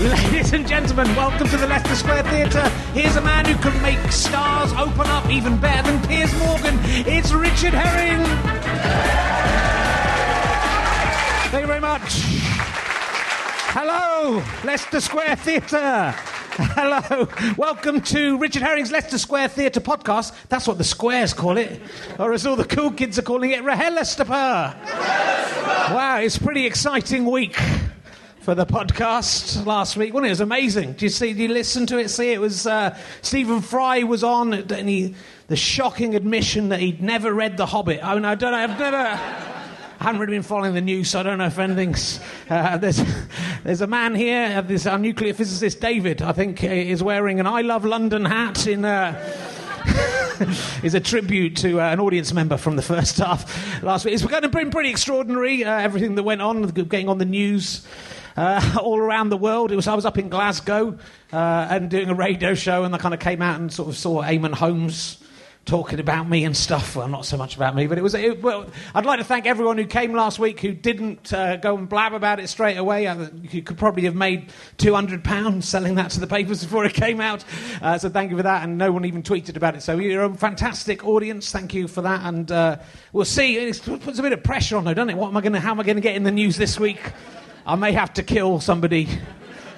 Ladies and gentlemen, welcome to the Leicester Square Theatre. Here's a man who can make stars open up even better than Piers Morgan. It's Richard Herring. Thank you very much. Hello, Leicester Square Theatre. Hello, welcome to Richard Herring's Leicester Square Theatre podcast. That's what the squares call it, or as all the cool kids are calling it, Rahellestapa. Wow, it's a pretty exciting week for the podcast last week. Wasn't it? it was amazing. Did you see? Did you listen to it? See, it was uh, Stephen Fry was on, and he the shocking admission that he'd never read The Hobbit. I mean, I don't know. I've never. I haven't really been following the news, so I don't know if anything's. Uh, there's, there's a man here, uh, this our nuclear physicist David, I think, uh, is wearing an "I Love London" hat in. Uh, is a tribute to uh, an audience member from the first half last week. It's going to be pretty extraordinary. Uh, everything that went on, getting on the news. Uh, all around the world. It was I was up in Glasgow uh, and doing a radio show, and I kind of came out and sort of saw Eamonn Holmes talking about me and stuff. Well, not so much about me, but it was. It, well, I'd like to thank everyone who came last week who didn't uh, go and blab about it straight away. Uh, you could probably have made two hundred pounds selling that to the papers before it came out. Uh, so thank you for that, and no one even tweeted about it. So you're a fantastic audience. Thank you for that, and uh, we'll see. It puts a bit of pressure on, though, doesn't it? What am I going to? How am I going to get in the news this week? I may have to kill somebody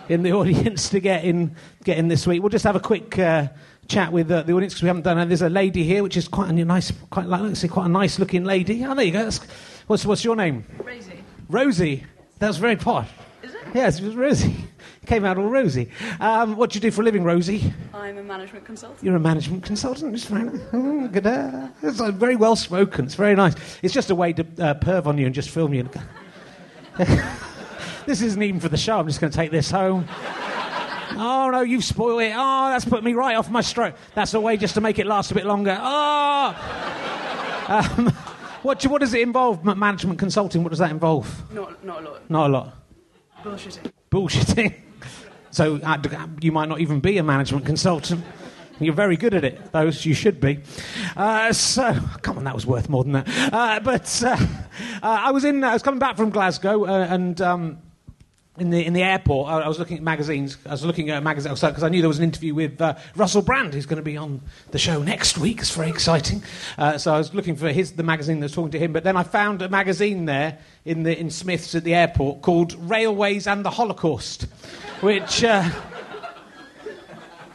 in the audience to get in, get in this week. We'll just have a quick uh, chat with uh, the audience because we haven't done it. There's a lady here, which is quite a nice, quite like, let's say, quite a nice looking lady. Oh, there you go. That's, what's, what's your name? Rosie. Rosie. That was very posh. Is it? Yes, it was Rosie. Came out all rosy. Um, what do you do for a living, Rosie? I'm a management consultant. You're a management consultant. It's very, oh, good, uh, it's uh, very well spoken. It's very nice. It's just a way to uh, perv on you and just film you. this isn't even for the show. I'm just going to take this home. Oh no, you've spoiled it. Oh, that's put me right off my stroke. That's a way just to make it last a bit longer. Oh. Um, what, what does it involve? Management consulting. What does that involve? Not, not a lot. Not a lot. Bullshitting. Bullshitting. so uh, you might not even be a management consultant. You're very good at it, those you should be. Uh, so, come on, that was worth more than that. Uh, but uh, uh, I was in, I was coming back from Glasgow, uh, and um, in the in the airport, I, I was looking at magazines. I was looking at a magazine because I knew there was an interview with uh, Russell Brand, who's going to be on the show next week. It's very exciting. Uh, so I was looking for his the magazine that was talking to him. But then I found a magazine there in the in Smiths at the airport called Railways and the Holocaust, which. Uh,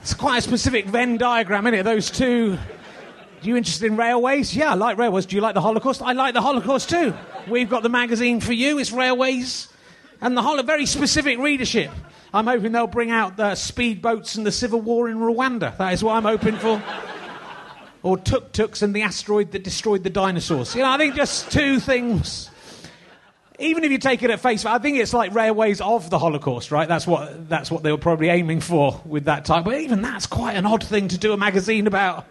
it's quite a specific Venn diagram, isn't it? Those two. Are you interested in railways? Yeah, I like railways. Do you like the Holocaust? I like the Holocaust too. We've got the magazine for you. It's railways and the whole very specific readership. I'm hoping they'll bring out the speedboats and the civil war in Rwanda. That is what I'm hoping for. Or tuk tuks and the asteroid that destroyed the dinosaurs. You know, I think just two things. Even if you take it at face value, I think it's like railways of the Holocaust, right? That's what that's what they were probably aiming for with that type. But even that's quite an odd thing to do a magazine about.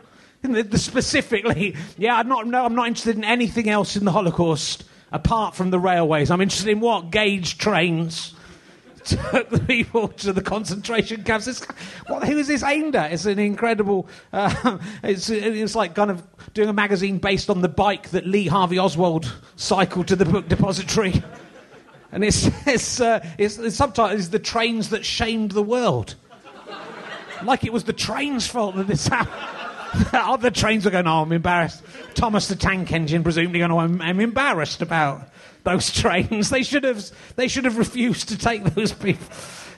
Specifically, yeah, I'm not. No, I'm not interested in anything else in the Holocaust apart from the railways. I'm interested in what gauge trains took the people to the concentration camps. It's, what, who is this aimed at? It's an incredible. Uh, it's, it's like kind of doing a magazine based on the bike that Lee Harvey Oswald cycled to the book depository. And it's, it's, uh, it's, the subtitle is The Trains That Shamed the World. Like it was the train's fault that this happened. Other trains are going, oh, I'm embarrassed. Thomas the Tank Engine, presumably going, oh, I'm, I'm embarrassed about those trains. They should have, they should have refused to take those people.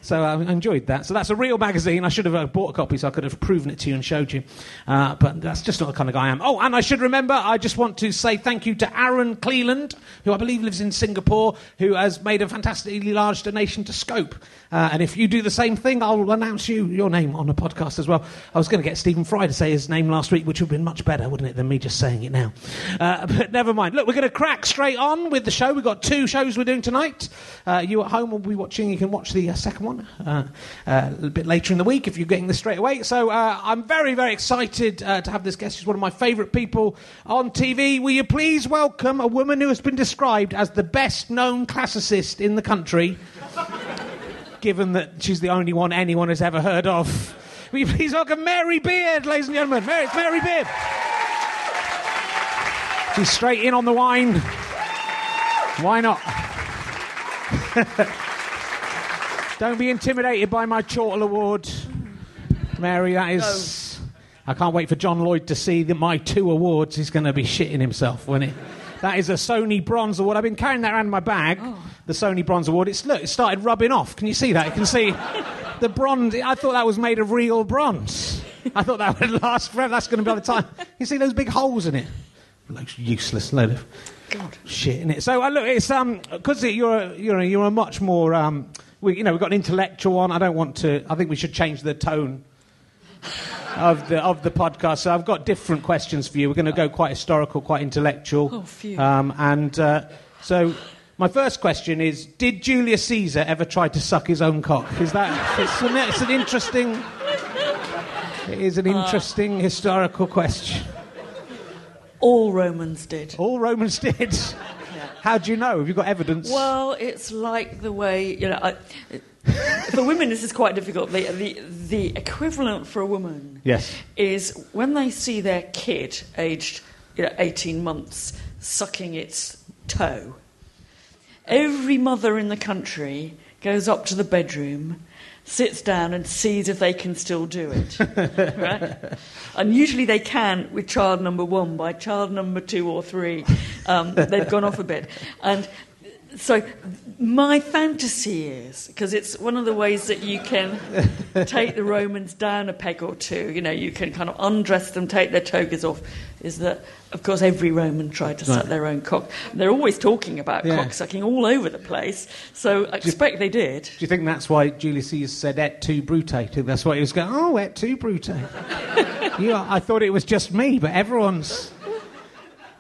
So I enjoyed that. So that's a real magazine. I should have uh, bought a copy so I could have proven it to you and showed you. Uh, but that's just not the kind of guy I am. Oh, and I should remember, I just want to say thank you to Aaron Cleland, who I believe lives in Singapore, who has made a fantastically large donation to Scope. Uh, and if you do the same thing, I'll announce you your name on a podcast as well. I was going to get Stephen Fry to say his name last week, which would have been much better, wouldn't it, than me just saying it now. Uh, but never mind. Look, we're going to crack straight on with the show. We've got two shows we're doing tonight. Uh, you at home will be watching. You can watch the uh, second one uh, uh, a little bit later in the week if you're getting this straight away. So uh, I'm very, very excited uh, to have this guest. She's one of my favourite people on TV. Will you please welcome a woman who has been described as the best known classicist in the country? given that she's the only one anyone has ever heard of. Will you please welcome Mary Beard, ladies and gentlemen? Mary, it's Mary Beard. She's straight in on the wine. Why not? Don't be intimidated by my Chortle Award, Mary. That is. I can't wait for John Lloyd to see that my two awards. He's going to be shitting himself when it. That is a Sony Bronze Award. I've been carrying that around in my bag. The Sony Bronze Award. It's look, it started rubbing off. Can you see that? You can see the bronze. I thought that was made of real bronze. I thought that would last forever. That's going to be by the time. You see those big holes in it? Looks useless load of shit in it. So uh, look, it's um because you're a, you're a, you're a much more um we you know we've got an intellectual one. I don't want to. I think we should change the tone of the of the podcast. So I've got different questions for you. We're going to go quite historical, quite intellectual. Oh, phew. Um, and uh, so my first question is: Did Julius Caesar ever try to suck his own cock? Is that it's an, it's an interesting. It is an interesting historical question. All Romans did. All Romans did. How do you know? Have you got evidence? Well, it's like the way you know. I, for women, this is quite difficult. The, the the equivalent for a woman Yes. is when they see their kid aged you know, 18 months sucking its toe. Every mother in the country goes up to the bedroom, sits down, and sees if they can still do it. right? And usually they can with child number one. By child number two or three, um, they've gone off a bit. And so my fantasy is because it's one of the ways that you can take the Romans down a peg or two. You know, you can kind of undress them, take their togas off. Is that, of course, every Roman tried to suck their own cock. They're always talking about Yeah. cock sucking all over the place. So I expect they did. Do you think that's why Julius Caesar said "et tu, brute"? That's why he was going? Oh, "et tu, brute." yeah, I thought it was just me, but everyone's.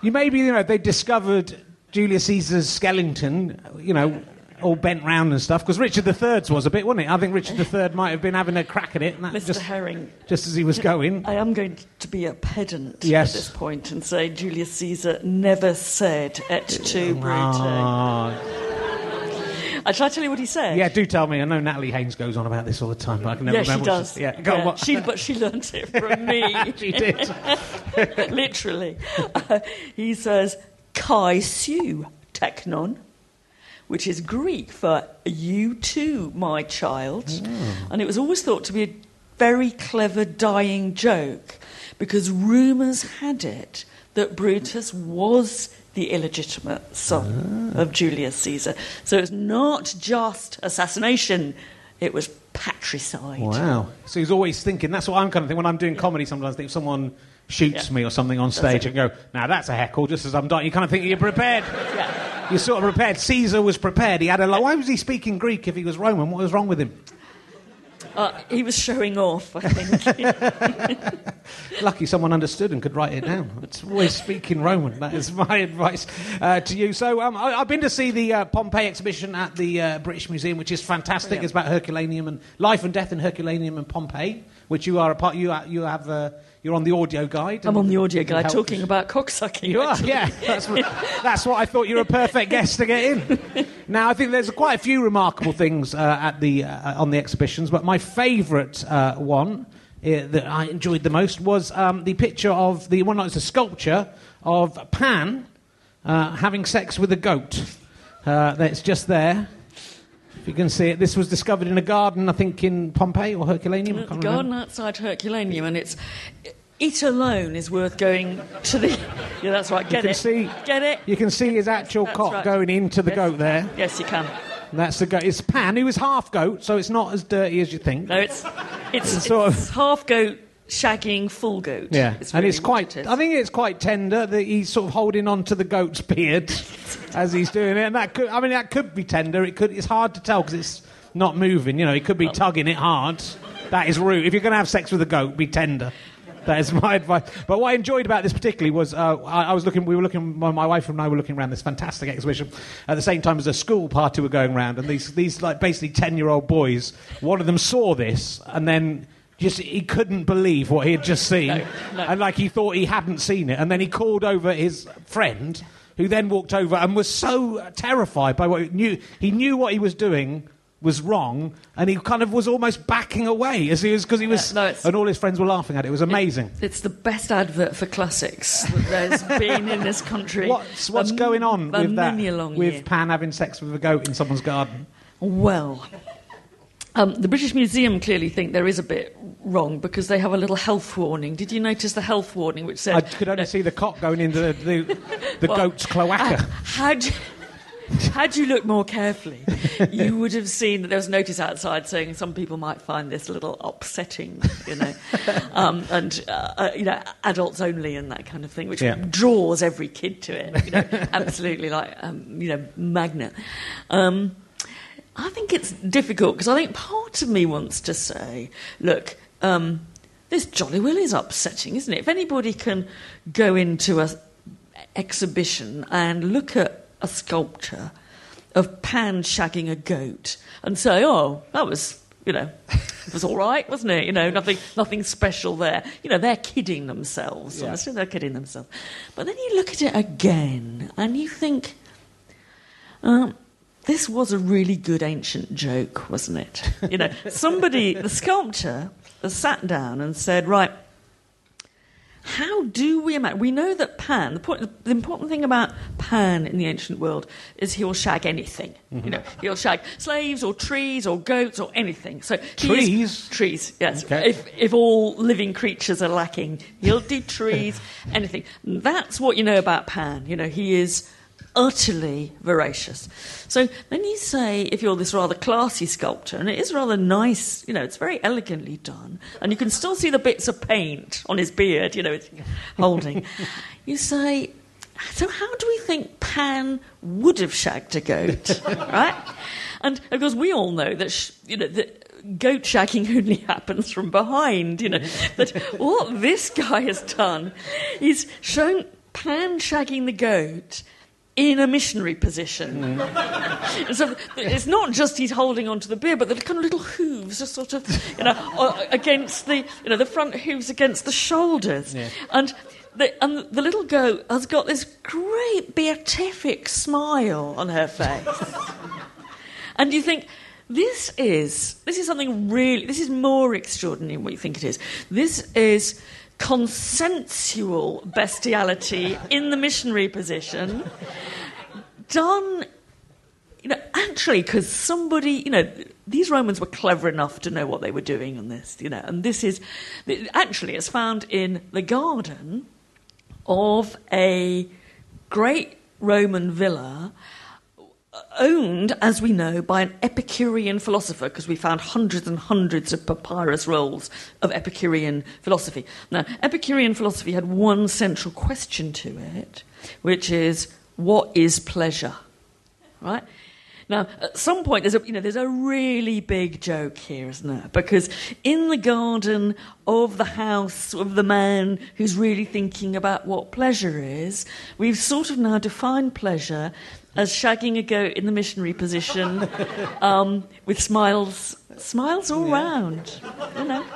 You maybe you know they discovered Julius Caesar's skeleton, you know, all bent round and stuff. Because Richard III's was a bit, wasn't it? I think Richard III might have been having a crack at it, and that Mr. just Herring. just as he was going. I am going to be a pedant Yes. at this point and say Julius Caesar never said et tu brute. Ah, Uh, shall I tell you what he said? Yeah, do tell me. I know Natalie Haynes goes on about this all the time, but I can never Yeah, she remember. what does. Yeah, go on. What- she, but she learnt it from me. she did. Literally. Uh, he says, Kai Su Teknon, which is Greek for you too, my child. Oh. And it was always thought to be a very clever dying joke because rumours had it that Brutus was the illegitimate son ah. of Julius Caesar. So it's not just assassination, it was patricide. Wow. So he's always thinking. That's what I'm kind of thinking when I'm doing comedy. Sometimes I think if someone shoots Yeah. me or something on stage, and go, "Now that's a heckle." Just as I'm dying, you kind of think you're prepared. Yeah. You're sort of prepared. Caesar was prepared. He had a. Like, why was he speaking Greek if he was Roman? What was wrong with him? Uh, he was showing off, I think. Lucky someone understood and could write it down. It's always speaking Roman. That is my advice uh, to you. So um, I, I've been to see the uh, Pompeii exhibition at the uh, British Museum, which is fantastic. Brilliant. It's about Herculaneum and life and death in Herculaneum and Pompeii, which you are a part. You are, you have. You're on the audio guide. I'm on the audio guide talking about cocksucking. You are, yeah. That's what, that's what I thought you were a perfect guest to get in. Now, I think there's quite a few remarkable things uh, at the uh, on the exhibitions, but my favourite uh, one uh, that I enjoyed the most was um, the picture of the one. Well, it's a sculpture of Pan uh, having sex with a goat. Uh, that's just there. If you can see it, this was discovered in a garden, I think, in Pompeii or Herculaneum. The garden remember. outside Herculaneum, and it's it alone is worth going to the. Yeah, that's right. Get you can it. see, Get it. You can see his actual cock right. going into the Yes. goat there. Yes, you can. And That's the goat. It's Pan, who is half goat, so it's not as dirty as you think. No, it's it's, It's sort it's half goat shagging full goat. Yeah, It's and it's quite. it. I think it's quite tender that he's sort of holding on to the goat's beard as he's doing it, and that could. I mean, that could be tender. It could. It's hard to tell because it's not moving. You know, he could be tugging it hard. That is rude. If you're going to have sex with a goat, be tender. That is my advice. But what I enjoyed about this particularly was uh, I, I was looking. We were looking. My, my wife and I were looking around this fantastic exhibition at the same time as a school party were going around, and these these like basically ten year old boys. One of them saw this and then. Just he couldn't believe what he had just seen, no. and like he thought he hadn't seen it, and then he called over his friend, who then walked over and was so terrified by what he knew. He knew what he was doing was wrong, and he kind of was almost backing away as he was because he was, Yeah, no, and all his friends were laughing at it. It was amazing. It's the best advert for classics that there's been in this country. What's what's for going on with that? with year. Pan having sex with a goat in someone's garden? Well, um, the British Museum clearly think there is a bit wrong because they have a little health warning. Did you notice the health warning which said I could only see the cock going into the, the, the Well, goat's cloaca. uh, had you, had you looked more carefully, you would have seen that there was a notice outside saying some people might find this a little upsetting, you know, um, and uh, uh, you know, adults only and that kind of thing, which Yeah. draws every kid to it. You know, absolutely like um, you know, magnet. Um, I think it's difficult because I think part of me wants to say, look, um, this jolly well is upsetting, isn't it? If anybody can go into a exhibition and look at a sculpture of Pan shagging a goat and say, oh, that was, you know, it was all right, wasn't it? You know, nothing, nothing special there. You know, they're kidding themselves. Yeah. Honestly, they're kidding themselves. But then you look at it again and you think, um, this was a really good ancient joke, wasn't it? You know, somebody, the sculptor, has sat down and said, right, how do we imagine? We know that Pan, the, point, the important thing about Pan in the ancient world is he'll shag anything. You know, mm-hmm. he'll shag slaves or trees or goats or anything. So is- Trees? trees, yes. Okay. If, if all living creatures are lacking, he'll do trees, anything. That's what you know about Pan. You know, he is utterly voracious. So then you say, if you're this rather classy sculptor, and it is rather nice, you know, it's very elegantly done, and you can still see the bits of paint on his beard, you know, it's holding. you say, so how do we think Pan would have shagged a goat, right? And of course, we all know that, sh- you know, that goat shagging only happens from behind, you know. But what this guy has done is shown Pan shagging the goat in a missionary position. Mm. And so it's not just he's holding onto the beer, but the kind of little hooves are sort of, you know, against the, you know, the front hooves against the shoulders. And the, and the little goat has got this great beatific smile on her face. And you think, this is this is something really this is more extraordinary than what you think it is. This is consensual bestiality in the missionary position done you know actually because somebody you know these romans were clever enough to know what they were doing on this you know and this is actually it's found in the garden of a great roman villa owned, as we know, by an Epicurean philosopher, because we found hundreds and hundreds of papyrus rolls of Epicurean philosophy. Now, Epicurean philosophy had one central question to it, which is what is pleasure? Right? Now, at some point, there's a, you know, there's a really big joke here, isn't there? Because in the garden of the house of the man who's really thinking about what pleasure is, we've sort of now defined pleasure as shagging a goat in the missionary position um, with smiles, smiles all yeah. round. You know.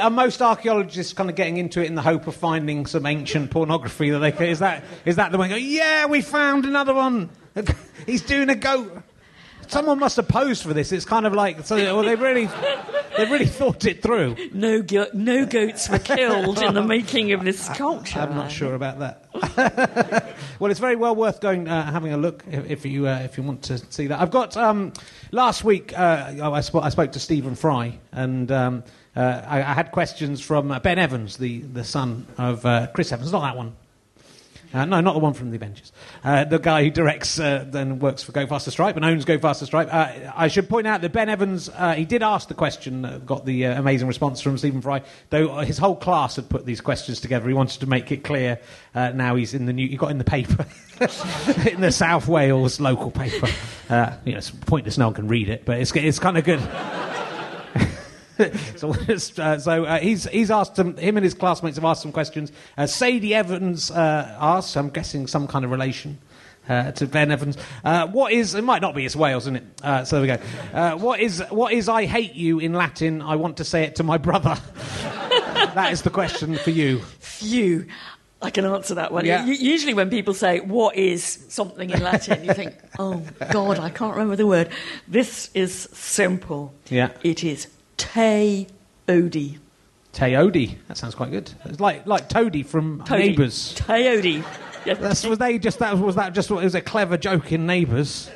Are most archaeologists kind of getting into it in the hope of finding some ancient pornography that they can? Is that is that the one? Go, yeah, we found another one. He's doing a goat someone must have posed for this. It's kind of like so. Well, they really, they really thought it through. No, go- no goats were killed in the making of this sculpture. I'm not sure about that. well, it's very well worth going uh, having a look if, if you uh, if you want to see that. I've got um, last week. Uh, I, sp- I, spoke to Stephen Fry and. Um, uh, I, I, had questions from uh, Ben Evans, the, the son of uh, Chris Evans. Not that one. Uh, no, not the one from the Avengers. Uh, the guy who directs uh, and works for Go Faster Stripe and owns Go Faster Stripe. Uh, I should point out that Ben Evans, uh, he did ask the question, uh, got the amazing response from Stephen Fry, though his whole class had put these questions together. He wanted to make it clear. now he's in the new, he got in the paper, in the South Wales local paper. you know, it's pointless, no one can read it, but it's, it's kind of good. so uh, so uh, he's, he's asked him, him and his classmates have asked some questions. Uh, Sadie Evans uh, asked, I'm guessing some kind of relation. Uh, to Ben Evans, uh, what is it? Might not be. It's Wales, isn't it? so there we go. what is what is I hate you in Latin? I want to say it to my brother. that is the question for you. Phew. I can answer that one. Yeah. Usually, when people say, What is something in Latin, you think, Oh, God, I can't remember the word. This is simple. Yeah. It is Te Odi. Te Odi. That sounds quite good. It's like like Toady from Toady. Neighbours. Te Odi. That's, was they just that was that just it was a clever joke in Neighbours.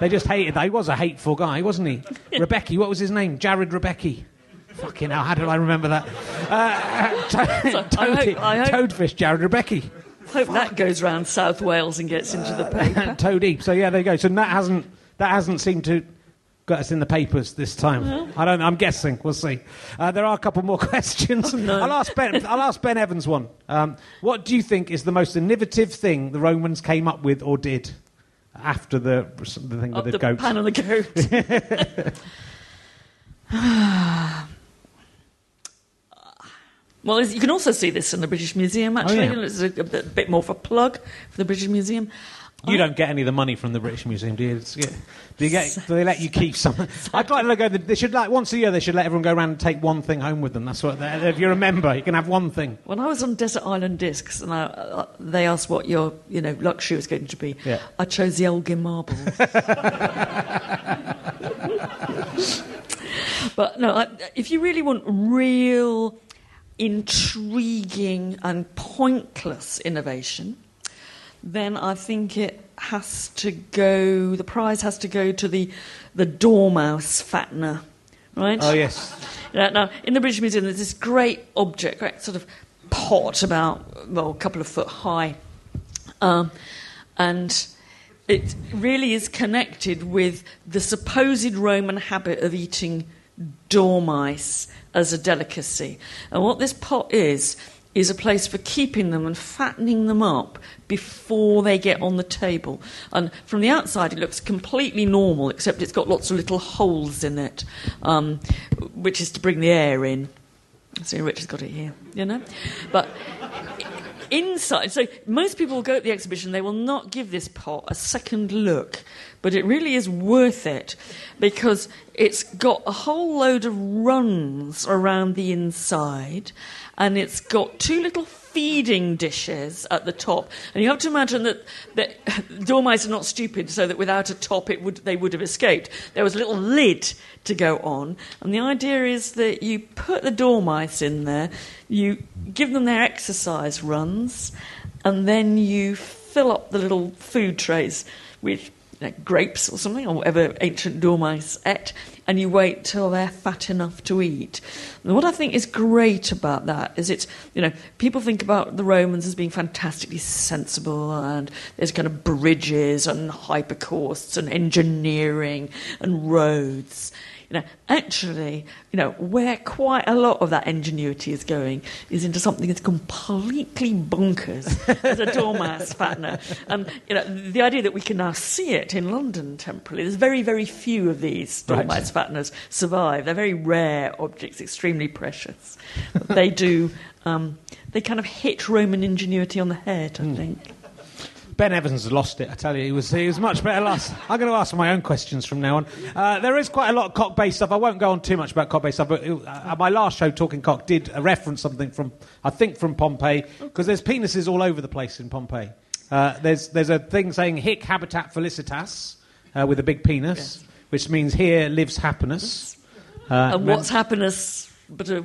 They just hated. He was a hateful guy, wasn't he? Rebecca. What was his name? Jarrod Rebecchi. Fucking hell! How did I remember that? Uh, to- so, Toady, I hope, I hope, Toadfish, Jarrod Rebecchi. Hope that goes round South Wales and gets into the paper. Toady. So yeah, there you go. So that hasn't that hasn't seemed to got us in the papers this time. I don't. I'm guessing. We'll see. Uh, there are a couple more questions. Oh, no. I'll ask Ben. I'll ask Ben Evans one. Um, what do you think is the most innovative thing the Romans came up with or did after the the thing with the, the goat? pan on the goat. Well, you can also see this in the British Museum, actually. Oh, yeah. It's a, a, bit more of a plug for the British Museum. You don't get any of the money from the British Museum, do you? Do, you get, do they let you keep some? I'd like to go. They should like once a year. They should let everyone go around and take one thing home with them. That's what. If you're a member, you can have one thing. When I was on Desert Island Discs, and I, uh, they asked what your you know luxury was going to be, yeah. I chose the Elgin marbles. but no, if you really want real, intriguing and pointless innovation then I think it has to go, the prize has to go to the, the dormouse fattener, right? Oh, yes. Yeah, now, in the British Museum, there's this great object, great sort of pot about, well, a couple of foot high. Um, and it really is connected with the supposed Roman habit of eating dormice as a delicacy. And what this pot is, is a place for keeping them and fattening them up before they get on the table. And from the outside, it looks completely normal, except it's got lots of little holes in it, um, which is to bring the air in. See, Richard's got it here, you know? But inside, so most people will go at the exhibition, they will not give this pot a second look, but it really is worth it because it's got a whole load of runs around the inside and it's got two little feeding dishes at the top, and you have to imagine that, that dormice are not stupid, so that without a top, it would they would have escaped. There was a little lid to go on, and the idea is that you put the dormice in there, you give them their exercise runs, and then you fill up the little food trays with know, grapes or something, or whatever ancient dormice ate, and you wait till they're fat enough to eat. And what I think is great about that is it's, you know, people think about the Romans as being fantastically sensible, and there's kind of bridges and hypocausts and engineering and roads. You know, actually, you know, where quite a lot of that ingenuity is going is into something that's completely bonkers as a dormouse fattener. And, you know, the idea that we can now see it in London temporarily, there's very, very few of these Right. dormouse fatteners survive. They're very rare objects, extremely precious. But they do, um, they kind of hit Roman ingenuity on the head. I think. Ben Evans has lost it. I tell you, he was he was much better last. I'm going to ask my own questions from now on. Uh, there is quite a lot of cock-based stuff. I won't go on too much about cock-based stuff, but uh, my last show, Talking Cock, did uh, reference something from I think from Pompeii because there's penises all over the place in Pompeii. Uh, there's there's a thing saying hic habitat felicitas uh, with a big penis, Yes. which means here lives happiness. Uh, And what's happiness but a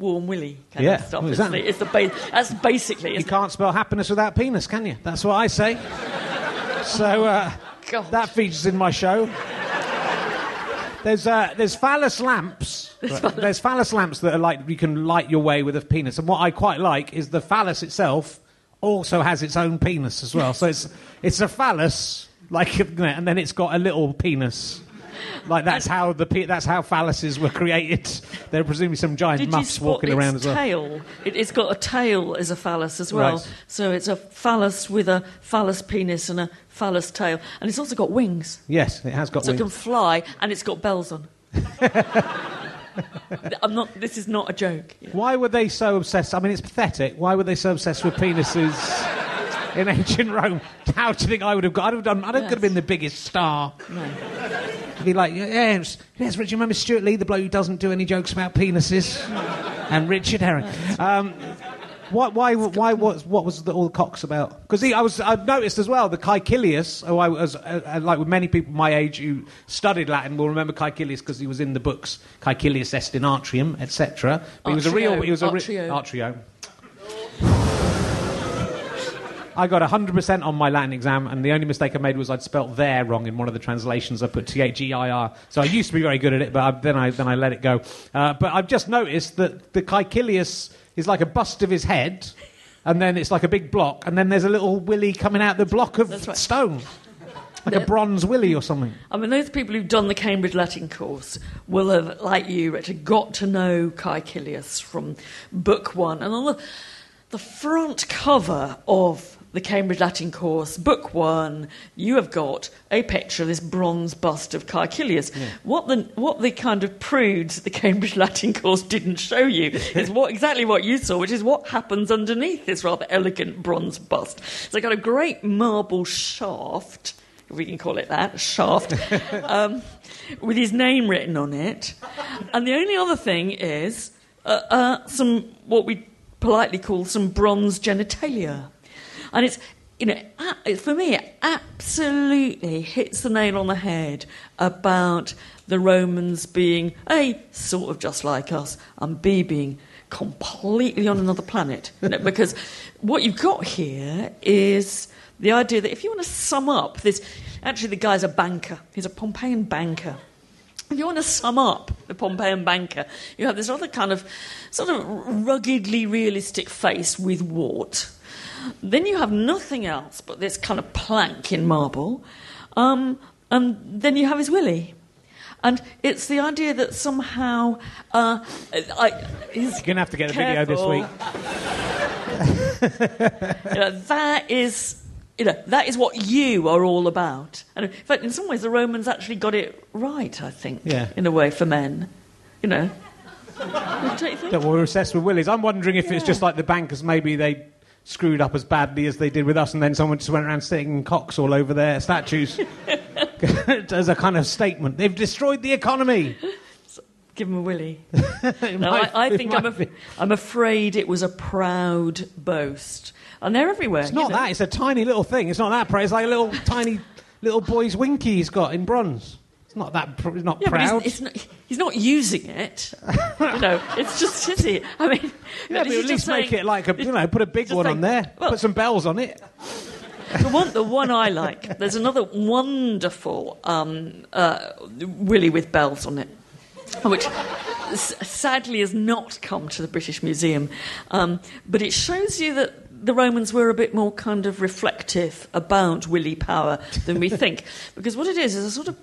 warm willy kind Yeah, of stuff? It's the, it's the ba- that's basically it. You can't spell happiness without penis, can you? That's what I say. so uh, that features in my show. There's uh, there's phallus lamps. Right, There's phallus lamps that are like you can light your way with a penis, and what I quite like is the phallus itself also has its own penis as well. So it's it's a phallus like, and then it's got a little penis. Like that's how the pe- that's how phalluses were created. There are presumably some giant Did muffs walking around as well. tail? It, it's got a tail as a phallus as well. Right. So it's a phallus with a phallus penis and a phallus tail, and it's also got wings, Yes, it has got so it can fly, and it's got bells on. I'm not. This is not a joke. Why were they so obsessed? I mean, it's pathetic. Why were they so obsessed with penises in ancient Rome? How do you think I would have got? I'd have done. I could have been the biggest star. No. I'd be like, yes, yes, Richard. Remember Stewart Lee, the bloke who doesn't do any jokes about penises, and Richard Herring. Um, why, why, why, what, what was the, all the cocks about? Because I was, I've noticed as well the Caecilius, who I was, uh, uh, like with many people my age who studied Latin, will remember Caecilius because he was in the books Caecilius est in Atrium, etc. But he was a real, he was a. Artrio. I got 100% on my Latin exam, and the only mistake I made was I'd spelt there wrong in one of the translations. I put T H E I R. So I used to be very good at it, but I, then, I, then I let it go. Uh, but I've just noticed that the Caecilius is like a bust of his head, and then it's like a big block, and then there's a little willy coming out the block of right. stone. Like a bronze willy or something. I mean, those people who've done the Cambridge Latin course will have, like you, Richard, got to know Caecilius from book one. And on the, the front cover of the Cambridge Latin course, book one, you have got a picture of this bronze bust of Caecilius. What the what the kind of prudes the Cambridge Latin course didn't show you is what exactly what you saw, which is what happens underneath this rather elegant bronze bust. So It's got a great marble shaft if we can call it that, shaft, um, with his name written on it. And the only other thing is uh, uh, some what we politely call some bronze genitalia. And it's, you know, for me, it absolutely hits the nail on the head about the Romans being A, sort of just like us, and B, being completely on another planet. You know, because what you've got here is the idea that if you want to sum up this, actually, the guy's a banker, he's a Pompeian banker. If you want to sum up the Pompeian banker, you have this other kind of sort of ruggedly realistic face with wart. Then you have nothing else but this kind of plank in marble. Um, and then you have his willy. And it's the idea that somehow. Uh, I, he's You're going to have to get a video this week. you know, that is, you know, that is what you are all about. And in fact, in some ways, the Romans actually got it right. I think, Yeah. in a way, for men. You know, don't you think? That we're obsessed with willies. I'm wondering if it's just like the bankers, maybe they screwed up as badly as they did with us, and then someone just went around sticking cocks all over their statues as a kind of statement. They've destroyed the economy. Give him a willy. No, might- I, I think I'm, af- I'm afraid it was a proud boast. And they're everywhere. It's not know. that. It's a tiny little thing. It's not that proud. It's like a little tiny little boy's winky he's got in bronze. It's not that. Pr- not Yeah, proud. but he's, not, he's not using it. you know, it's just sitting. I mean, yeah, but at least make saying- it like a you know, put a big one on there. well- put some bells on it. the one, the one I like. There's another wonderful um, uh, Willy with bells on it, which s- sadly has not come to the British Museum, um, but it shows you that the Romans were a bit more kind of reflective about Willy power than we think, because what it is is a sort of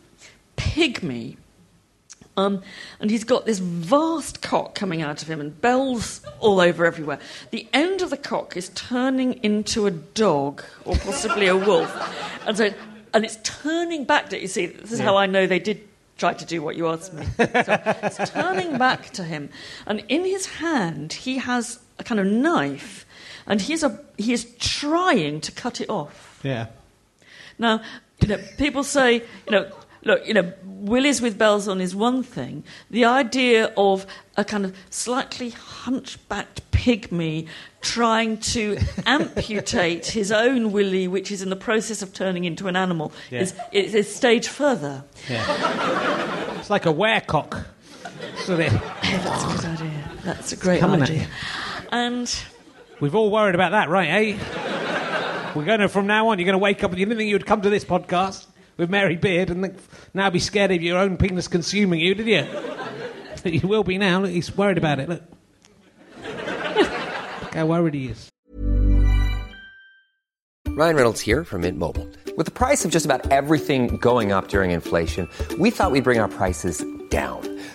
pygmy um, and he's got this vast cock coming out of him and bells all over everywhere. The end of the cock is turning into a dog or possibly a wolf. And so, and it's turning back to, you see, this is how I know they did try to do what you asked me. So it's turning back to him. And in his hand, he has a kind of knife and he's a, he is trying to cut it off. Yeah. Now, you know, people say, you know, look, you know, Willis with bells on is one thing. The idea of a kind of slightly hunchbacked pygmy trying to amputate his own willy, which is in the process of turning into an animal, Yeah. is, is a stage further. It's like a werecock. So they- That's a good idea. That's a great idea. And We've all worried about that, right, eh? We're going to, from now on, you're going to wake up and you didn't think you would come to this podcast with Mary Beard and now be scared of your own penis consuming you, did you? You will be now. Look, he's worried about it. Look. Look how worried he is. Ryan Reynolds here from Mint Mobile. With the price of just about everything going up during inflation, we thought we'd bring our prices down.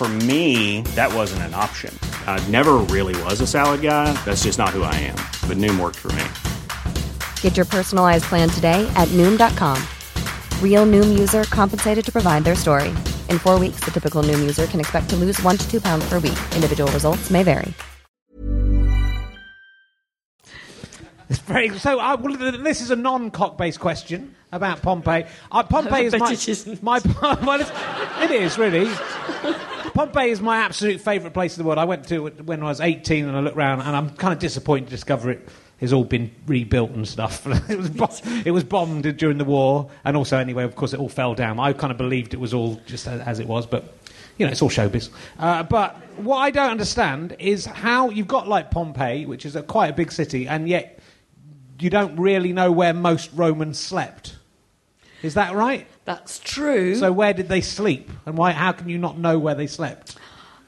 For me, that wasn't an option. I never really was a salad guy. That's just not who I am. But Noom worked for me. Get your personalized plan today at Noom.com. Real Noom user compensated to provide their story. In four weeks, the typical Noom user can expect to lose one to two pounds per week. Individual results may vary. It's very so. I, well, this is a non-cock based question about Pompeii. Uh, Pompeii is my it isn't. my. Well, it is really. Pompeii is my absolute favourite place in the world. I went to it when I was 18 and I looked around and I'm kind of disappointed to discover it has all been rebuilt and stuff. it, was bo- it was bombed during the war and also, anyway, of course, it all fell down. I kind of believed it was all just as, it was, but you know, it's all showbiz. Uh, but what I don't understand is how you've got like Pompeii, which is a, quite a big city, and yet you don't really know where most Romans slept. Is that right? that's true. So where did they sleep, and why? How can you not know where they slept?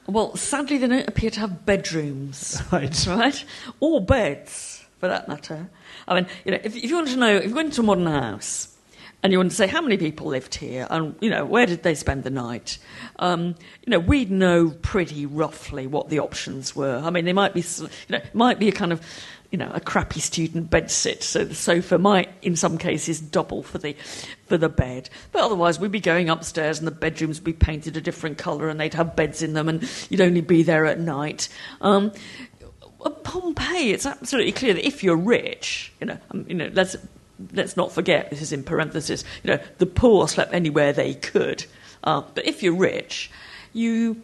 Well, sadly, they don't appear to have bedrooms, Right. right? Or beds, for that matter. I mean, you know, if, if you want to know, if you went into a modern house and you want to say how many people lived here and, you know, where did they spend the night, um, you know, we'd know pretty roughly what the options were. I mean, they might be, you know, it might be a kind of, you know, a crappy student bed sit, so the sofa might, in some cases, double for the for the bed. But otherwise, we'd be going upstairs, and the bedrooms would be painted a different colour, and they'd have beds in them, and you'd only be there at night. Um, Pompeii, it's absolutely clear that if you're rich, you know, um, you know, let's let's not forget this is in parentheses. You know, the poor slept anywhere they could, uh, but if you're rich, you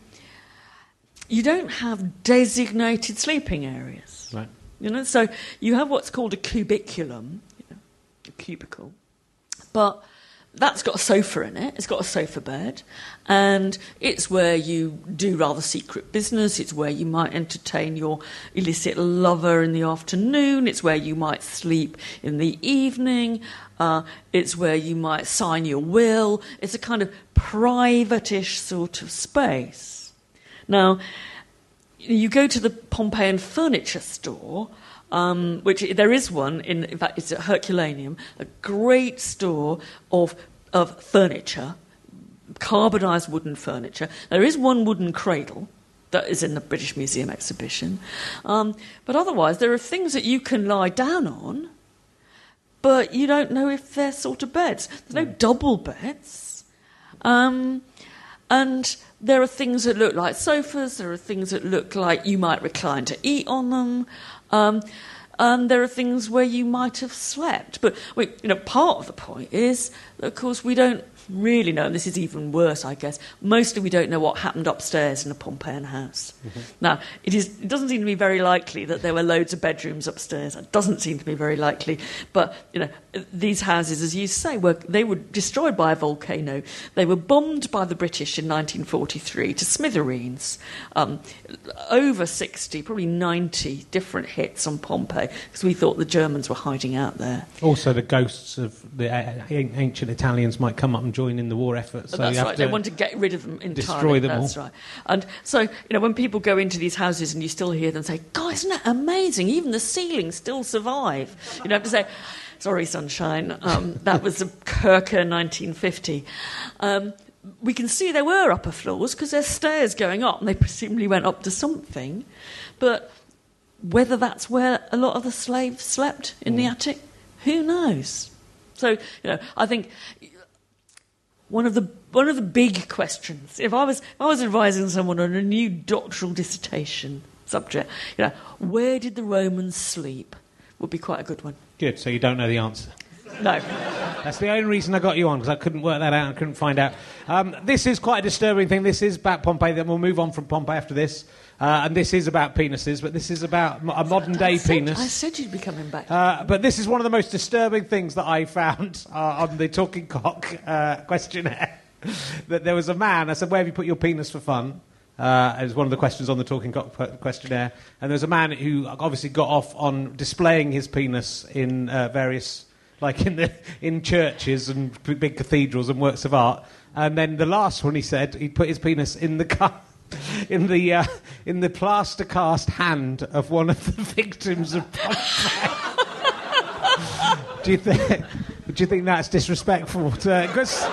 you don't have designated sleeping areas. Right. You know, so you have what's called a cubiculum, you know, a cubicle, but that's got a sofa in it. It's got a sofa bed, and it's where you do rather secret business. It's where you might entertain your illicit lover in the afternoon. It's where you might sleep in the evening. Uh, it's where you might sign your will. It's a kind of private-ish sort of space. Now, you go to the Pompeian furniture store. Um, which there is one in, in fact, it's at Herculaneum, a great store of of furniture, carbonised wooden furniture. There is one wooden cradle that is in the British Museum exhibition, um, but otherwise there are things that you can lie down on, but you don't know if they're sort of beds. There's no double beds. Um, and there are things that look like sofas, there are things that look like you might recline to eat on them. Um, and there are things where you might have slept. But we, you know, part of the point is, of course, we don't really know, and this is even worse, I guess. Mostly, we don't know what happened upstairs in a Pompeian house. Mm-hmm. Now, it is. It doesn't seem to be very likely that there were loads of bedrooms upstairs. It doesn't seem to be very likely. But you know, these houses, as you say, were they were destroyed by a volcano. They were bombed by the British in 1943 to smithereens. Um, over 60, probably 90 different hits on Pompeii because we thought the Germans were hiding out there. Also, the ghosts of the ancient Italians might come up and join in the war effort. So that's right. They want to get rid of them entirely. Destroy them that's all. right. And so, you know, when people go into these houses and you still hear them say, "God, isn't that amazing? Even the ceilings still survive." You know, have to say. Sorry, sunshine. Um, that was a Kircher 1950. Um, we can see there were upper floors because there's stairs going up, and they presumably went up to something. But whether that's where a lot of the slaves slept in mm. the attic, who knows? So, you know, I think one of the one of the big questions. If I was if I was advising someone on a new doctoral dissertation subject, you know, where did the Romans sleep? Would be quite a good one. Good. So you don't know the answer. No. That's the only reason I got you on because I couldn't work that out and couldn't find out. Um, this is quite a disturbing thing. This is about Pompeii. Then we'll move on from Pompeii after this. Uh, and this is about penises, but this is about a modern day penis. I said you'd be coming back. Uh, but this is one of the most disturbing things that I found uh, on the Talking Cock uh, questionnaire. that there was a man, I said, Where have you put your penis for fun? Uh, it was one of the questions on the Talking Cock questionnaire. And there was a man who obviously got off on displaying his penis in uh, various, like in, the, in churches and big cathedrals and works of art. And then the last one, he said, he put his penis in the car in the uh, in the plaster cast hand of one of the victims of do you think? Do you think that's disrespectful? Because.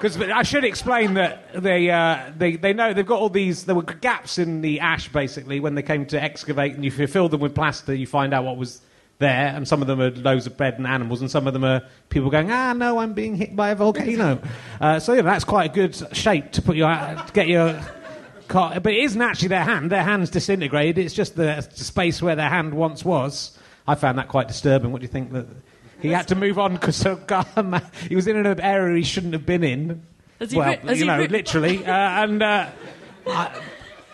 Because I should explain that they, uh, they, they know they've got all these. There were gaps in the ash basically when they came to excavate, and if you fill them with plaster, you find out what was there. And some of them are loads of bread and animals, and some of them are people going, "Ah, no, I'm being hit by a volcano." Uh, so yeah, that's quite a good shape to put your to get your but it isn't actually their hand. Their hand's disintegrated. It's just the space where their hand once was. I found that quite disturbing. What do you think? That he had to move on because he was in an area he shouldn't have been in. well, you know, literally. Uh, and uh, I,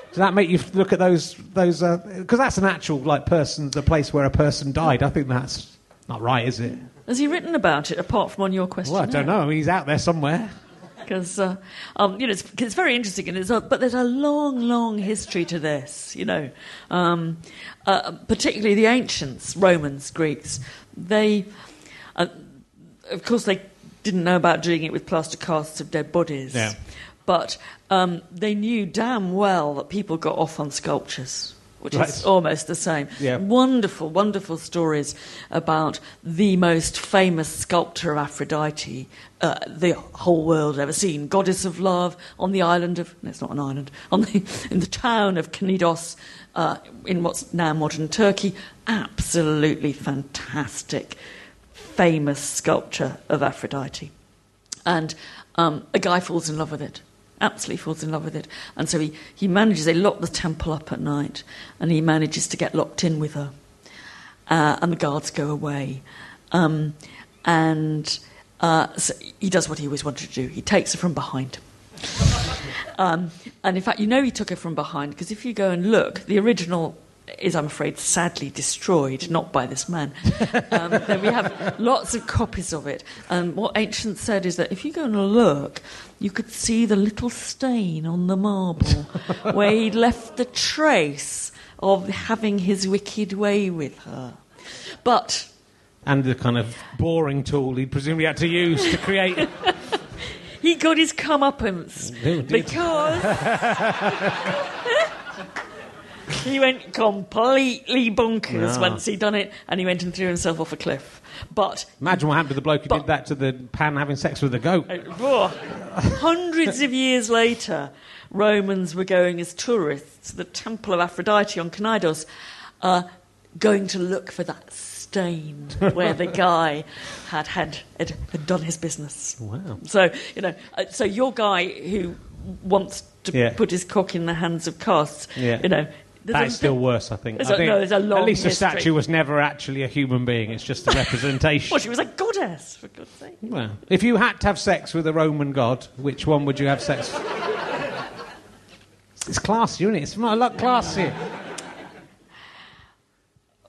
does that make you look at those those? Because uh, that's an actual like person, the place where a person died. I think that's not right, is it? Has he written about it apart from on your question? Well, I don't know. I mean, he's out there somewhere because uh, um, you know it's, it's, very interesting, and a, but there's a long, long history to this. You know, um, uh, particularly the ancients, Romans, Greeks. They, uh, of course, they didn't know about doing it with plaster casts of dead bodies. Yeah. But um, they knew damn well that people got off on sculptures which right. is almost the same. Yeah. Wonderful, wonderful stories about the most famous sculptor of Aphrodite uh, the whole world ever seen. Goddess of love on the island of, no, it's not an island, on the, in the town of Knidos uh, in what's now modern Turkey. Absolutely fantastic, famous sculpture of Aphrodite. And um, a guy falls in love with it absolutely falls in love with it. And so he, he manages, they lock the temple up at night, and he manages to get locked in with her. Uh, and the guards go away. Um, and uh, so he does what he always wanted to do he takes her from behind. um, and in fact, you know he took her from behind because if you go and look, the original is, I'm afraid, sadly destroyed, not by this man. Um, then we have lots of copies of it. And what Ancient said is that if you go and look, you could see the little stain on the marble where he'd left the trace of having his wicked way with her. But And the kind of boring tool he presumably had to use to create. he got his comeuppance Oh, did. because he went completely bonkers Ah. once he'd done it, and he went and threw himself off a cliff. But Imagine what happened to the bloke who But- did that to the pan having sex with the goat. uh, oh, hundreds of years later, Romans were going as tourists to the Temple of Aphrodite on Cnidus, uh, going to look for that stain where the guy had, had, had, had done his business. Wow. So, you know, uh, so your guy who wants to Yeah. put his cock in the hands of casts, Yeah. you know. That's a- still worse, I think. There's I a- think no, there's a long At least the statue was never actually a human being. It's just a representation. Well, she was a goddess, for God's sake. well, if you had to have sex with a Roman god, which one would you have sex? with? It's classy, isn't it? It's a lot classier.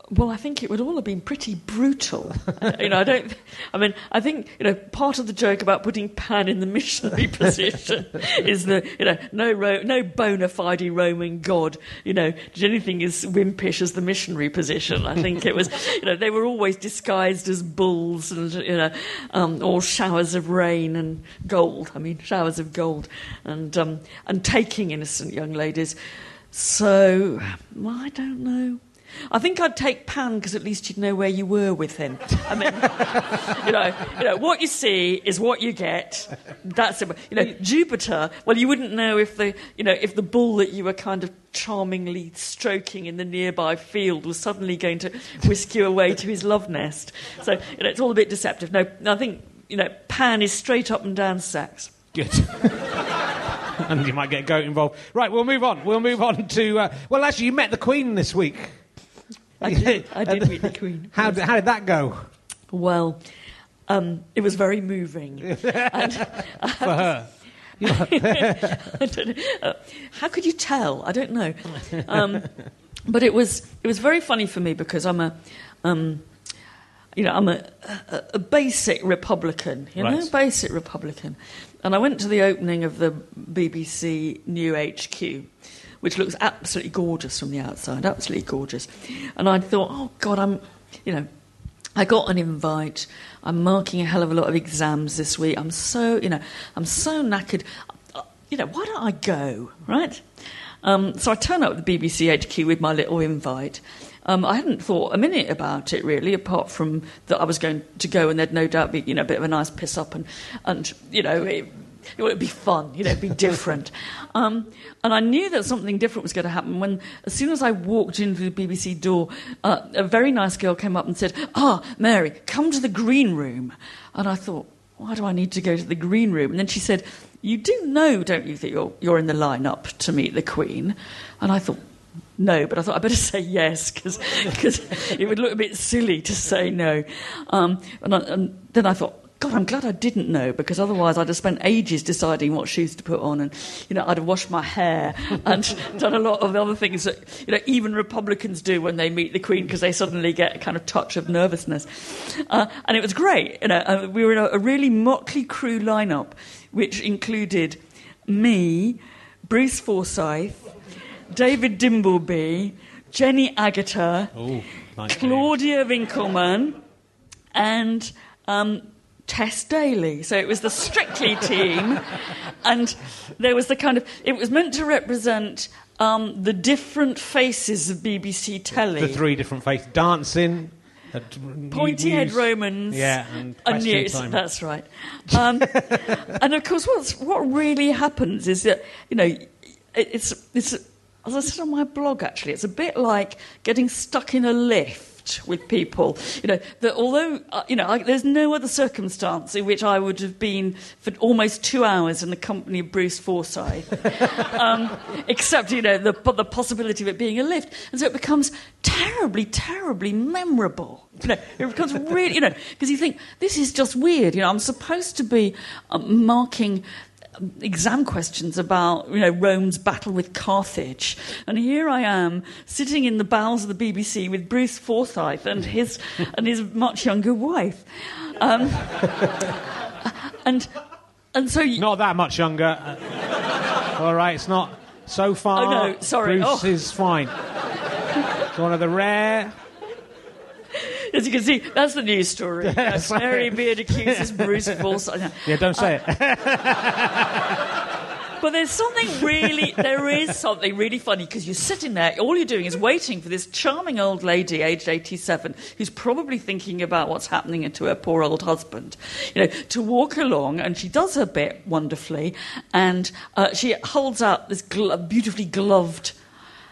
Well, I think it would all have been pretty brutal. you know, I don't. I mean, I think you know part of the joke about putting Pan in the missionary position is that you know no ro- no bona fide Roman god you know did anything as wimpish as the missionary position. I think it was you know they were always disguised as bulls and you know um, or showers of rain and gold. I mean showers of gold and um, and taking innocent young ladies. So well, I don't know. I think I'd take Pan because at least you'd know where you were with him. I mean, you know, you know, what you see is what you get. That's it. You know, Jupiter. Well, you wouldn't know if the, you know, if the bull that you were kind of charmingly stroking in the nearby field was suddenly going to whisk you away to his love nest. So you know, it's all a bit deceptive. No, I think you know, Pan is straight up and down sex. Good. and you might get goat involved. Right, we'll move on. We'll move on to. Uh, well, actually, you met the Queen this week. I did, I did meet the Queen. How, did- how did that go Well, um, it was very moving. and, for her? I don't know. Uh, how could you tell? I don't know. Um, but it was it was very funny for me because I'm a. Um, you know, I'm a, a, a basic Republican, you know, basic Republican. And I went to the opening of the BBC new HQ, which looks absolutely gorgeous from the outside, absolutely gorgeous. And I thought, oh, God, I'm, you know, I got an invite. I'm marking a hell of a lot of exams this week. I'm so, you know, I'm so knackered. Uh, You know, why don't I go, right? Um, so I turn up at the BBC HQ with my little invite. Um, I hadn't thought a minute about it really, apart from that I was going to go, and there'd no doubt be, you know, a bit of a nice piss up, and, and you know, it, it would be fun, you know, be different. Um, and I knew that something different was going to happen when, as soon as I walked into the BBC door, uh, a very nice girl came up and said, Ah, Mary, come to the green room. And I thought, why do I need to go to the green room? And then she said, You do know, don't you, that you're, you're in the line-up to meet the Queen? And I thought, no, but I thought I better say yes because it would look a bit silly to say no. Um, and, I, and then I thought, God, I'm glad I didn't know because otherwise I'd have spent ages deciding what shoes to put on, and you know I'd have washed my hair and done a lot of the other things that you know even Republicans do when they meet the Queen because they suddenly get a kind of touch of nervousness. Uh, and it was great. You know, uh, we were in a, a really motley crew lineup, which included me, Bruce Forsyth. David Dimbleby, Jenny Agutter, Oh, nice Claudia Winkleman, and um, Tess Daly. So it was the Strictly team, and there was the kind of. It was meant to represent um, the different faces of BBC telly. The three different faces dancing. Pointy head Romans. Yeah, and and news. time. That's right. Um, and of course, what's, what really happens is that you know, it, it's it's as I said on my blog. Actually, it's a bit like getting stuck in a lift with people. You know that although uh, you know I, there's no other circumstance in which I would have been for almost two hours in the company of Bruce Forsyth, um, except you know the the possibility of it being a lift, and so it becomes terribly, terribly memorable. You know, it becomes really, you know, because you think this is just weird. You know, I'm supposed to be um, marking exam questions about you know Rome's battle with Carthage, and here I am sitting in the bowels of the BBC with Bruce Forsyth and his and his much younger wife, um, and and so you, Not that much younger. Uh, all right, it's not so far. Oh, no, sorry. Bruce Oh. is fine. It's one of the rare. As you can see, that's the news story. Uh, Sorry. Mary Beard accuses Bruce Forsyth. Yeah, don't say it. But there's something really, there is something really funny because you're sitting there, all you're doing is waiting for this charming old lady, aged 87, who's probably thinking about what's happening to her poor old husband, you know, to walk along, and she does her bit wonderfully, and uh, she holds out this gl- beautifully gloved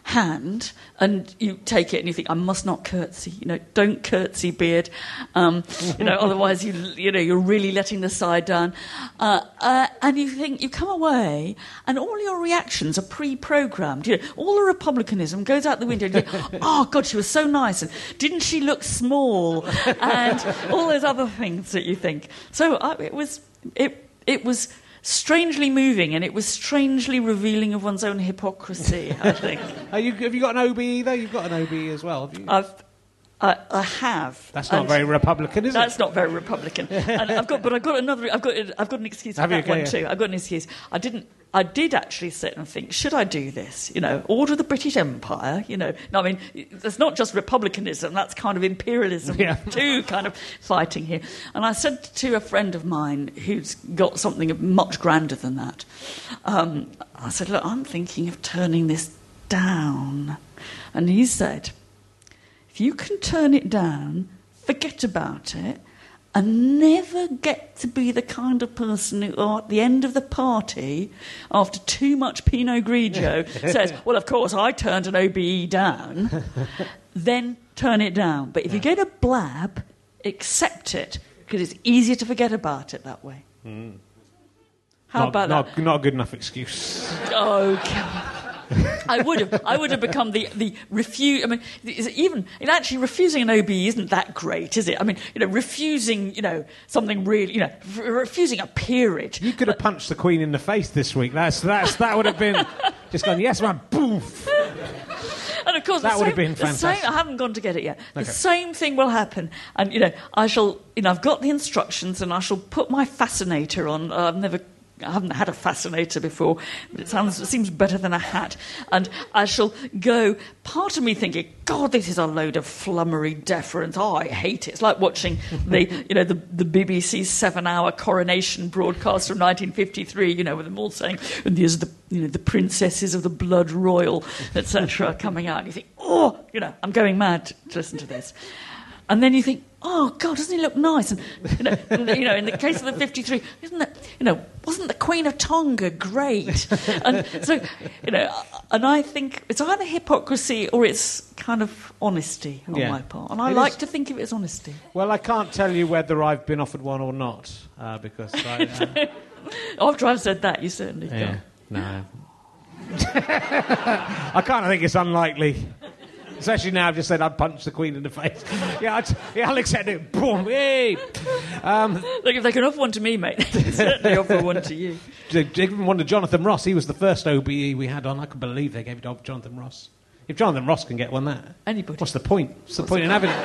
hand and you take it and you think I must not curtsy you know don't curtsy beard um, you know otherwise you you know you're really letting the side down. Uh, uh, and you think you come away and all your reactions are pre-programmed. You know all the republicanism goes out the window and you think oh god she was so nice and didn't she look small? And all those other things that you think. So uh, it was it it was strangely moving and it was strangely revealing of one's own hypocrisy i think Are you, have you got an OBE though? You've got an OBE as well. Have you? I've, I, I have. That's not And very Republican, is That's it? That's not very Republican. and I've got, but I've got another. I've got. I've got an excuse for Have that one Okay, too. I've got an excuse. I didn't. I did actually sit and think, should I do this? You know, order the British Empire. You know, no, I mean, it's not just republicanism. That's kind of imperialism Yeah. too, kind of fighting here. And I said to a friend of mine who's got something much grander than that. Um, I said, look, I'm thinking of turning this down, and he said. If you can turn it down, forget about it, and never get to be the kind of person who, oh, at the end of the party, after too much Pinot Grigio, says, Well, of course, I turned an OBE down, then turn it down. But if you get a blab, accept it, because it's easier to forget about it that way. Hmm. How not, about not, that? not a good enough excuse. Oh, okay. I would have. I would have become the the refuse. I mean, is it even actually refusing an OBE isn't that great, is it? I mean, you know, refusing, you know, something really, you know, refusing a peerage. You could have punched the Queen in the face this week. That's, that's, that would have been just gone, yes, man, boof. And of course, That the would same, have been the same- fantastic. I haven't gone to get it yet. The same thing will happen, and you know, I shall. You know, I've got the instructions, and I shall put my fascinator on. Uh, I've never. I haven't had a fascinator before, but it sounds it seems better than a hat. And I shall go. Part of me thinking, God, this is a load of flummery deference. Oh, I hate it. It's like watching the you know the the BBC seven-hour coronation broadcast from 1953. You know, with them all saying, "And there's the you know the princesses of the blood royal, etc." coming out. And you think, oh, you know, I'm going mad to listen to this. And then you think, oh God, doesn't he look nice? And you know, you know, in the case of the 53, isn't that, you know, wasn't the Queen of Tonga great? And so, you know, and I think it's either hypocrisy or it's kind of honesty on Yeah. my part. And I It like is. to think of it as honesty. Well, I can't tell you whether I've been offered one or not uh, because I. Uh, After I've said that, you certainly yeah, can't. no. I kind of think it's unlikely. Especially now I've just said I'd punch the Queen in the face. Yeah, I'd, yeah I'll accept it. Boom, hey. Um, Look, if they can offer one to me, mate, they can certainly offer one to you. they even one to Jonathan Ross. He was the first OBE we had on. I can believe they gave it to Jonathan Ross. If Jonathan Ross can get one, that Anybody. What's the point? What's the point in having it?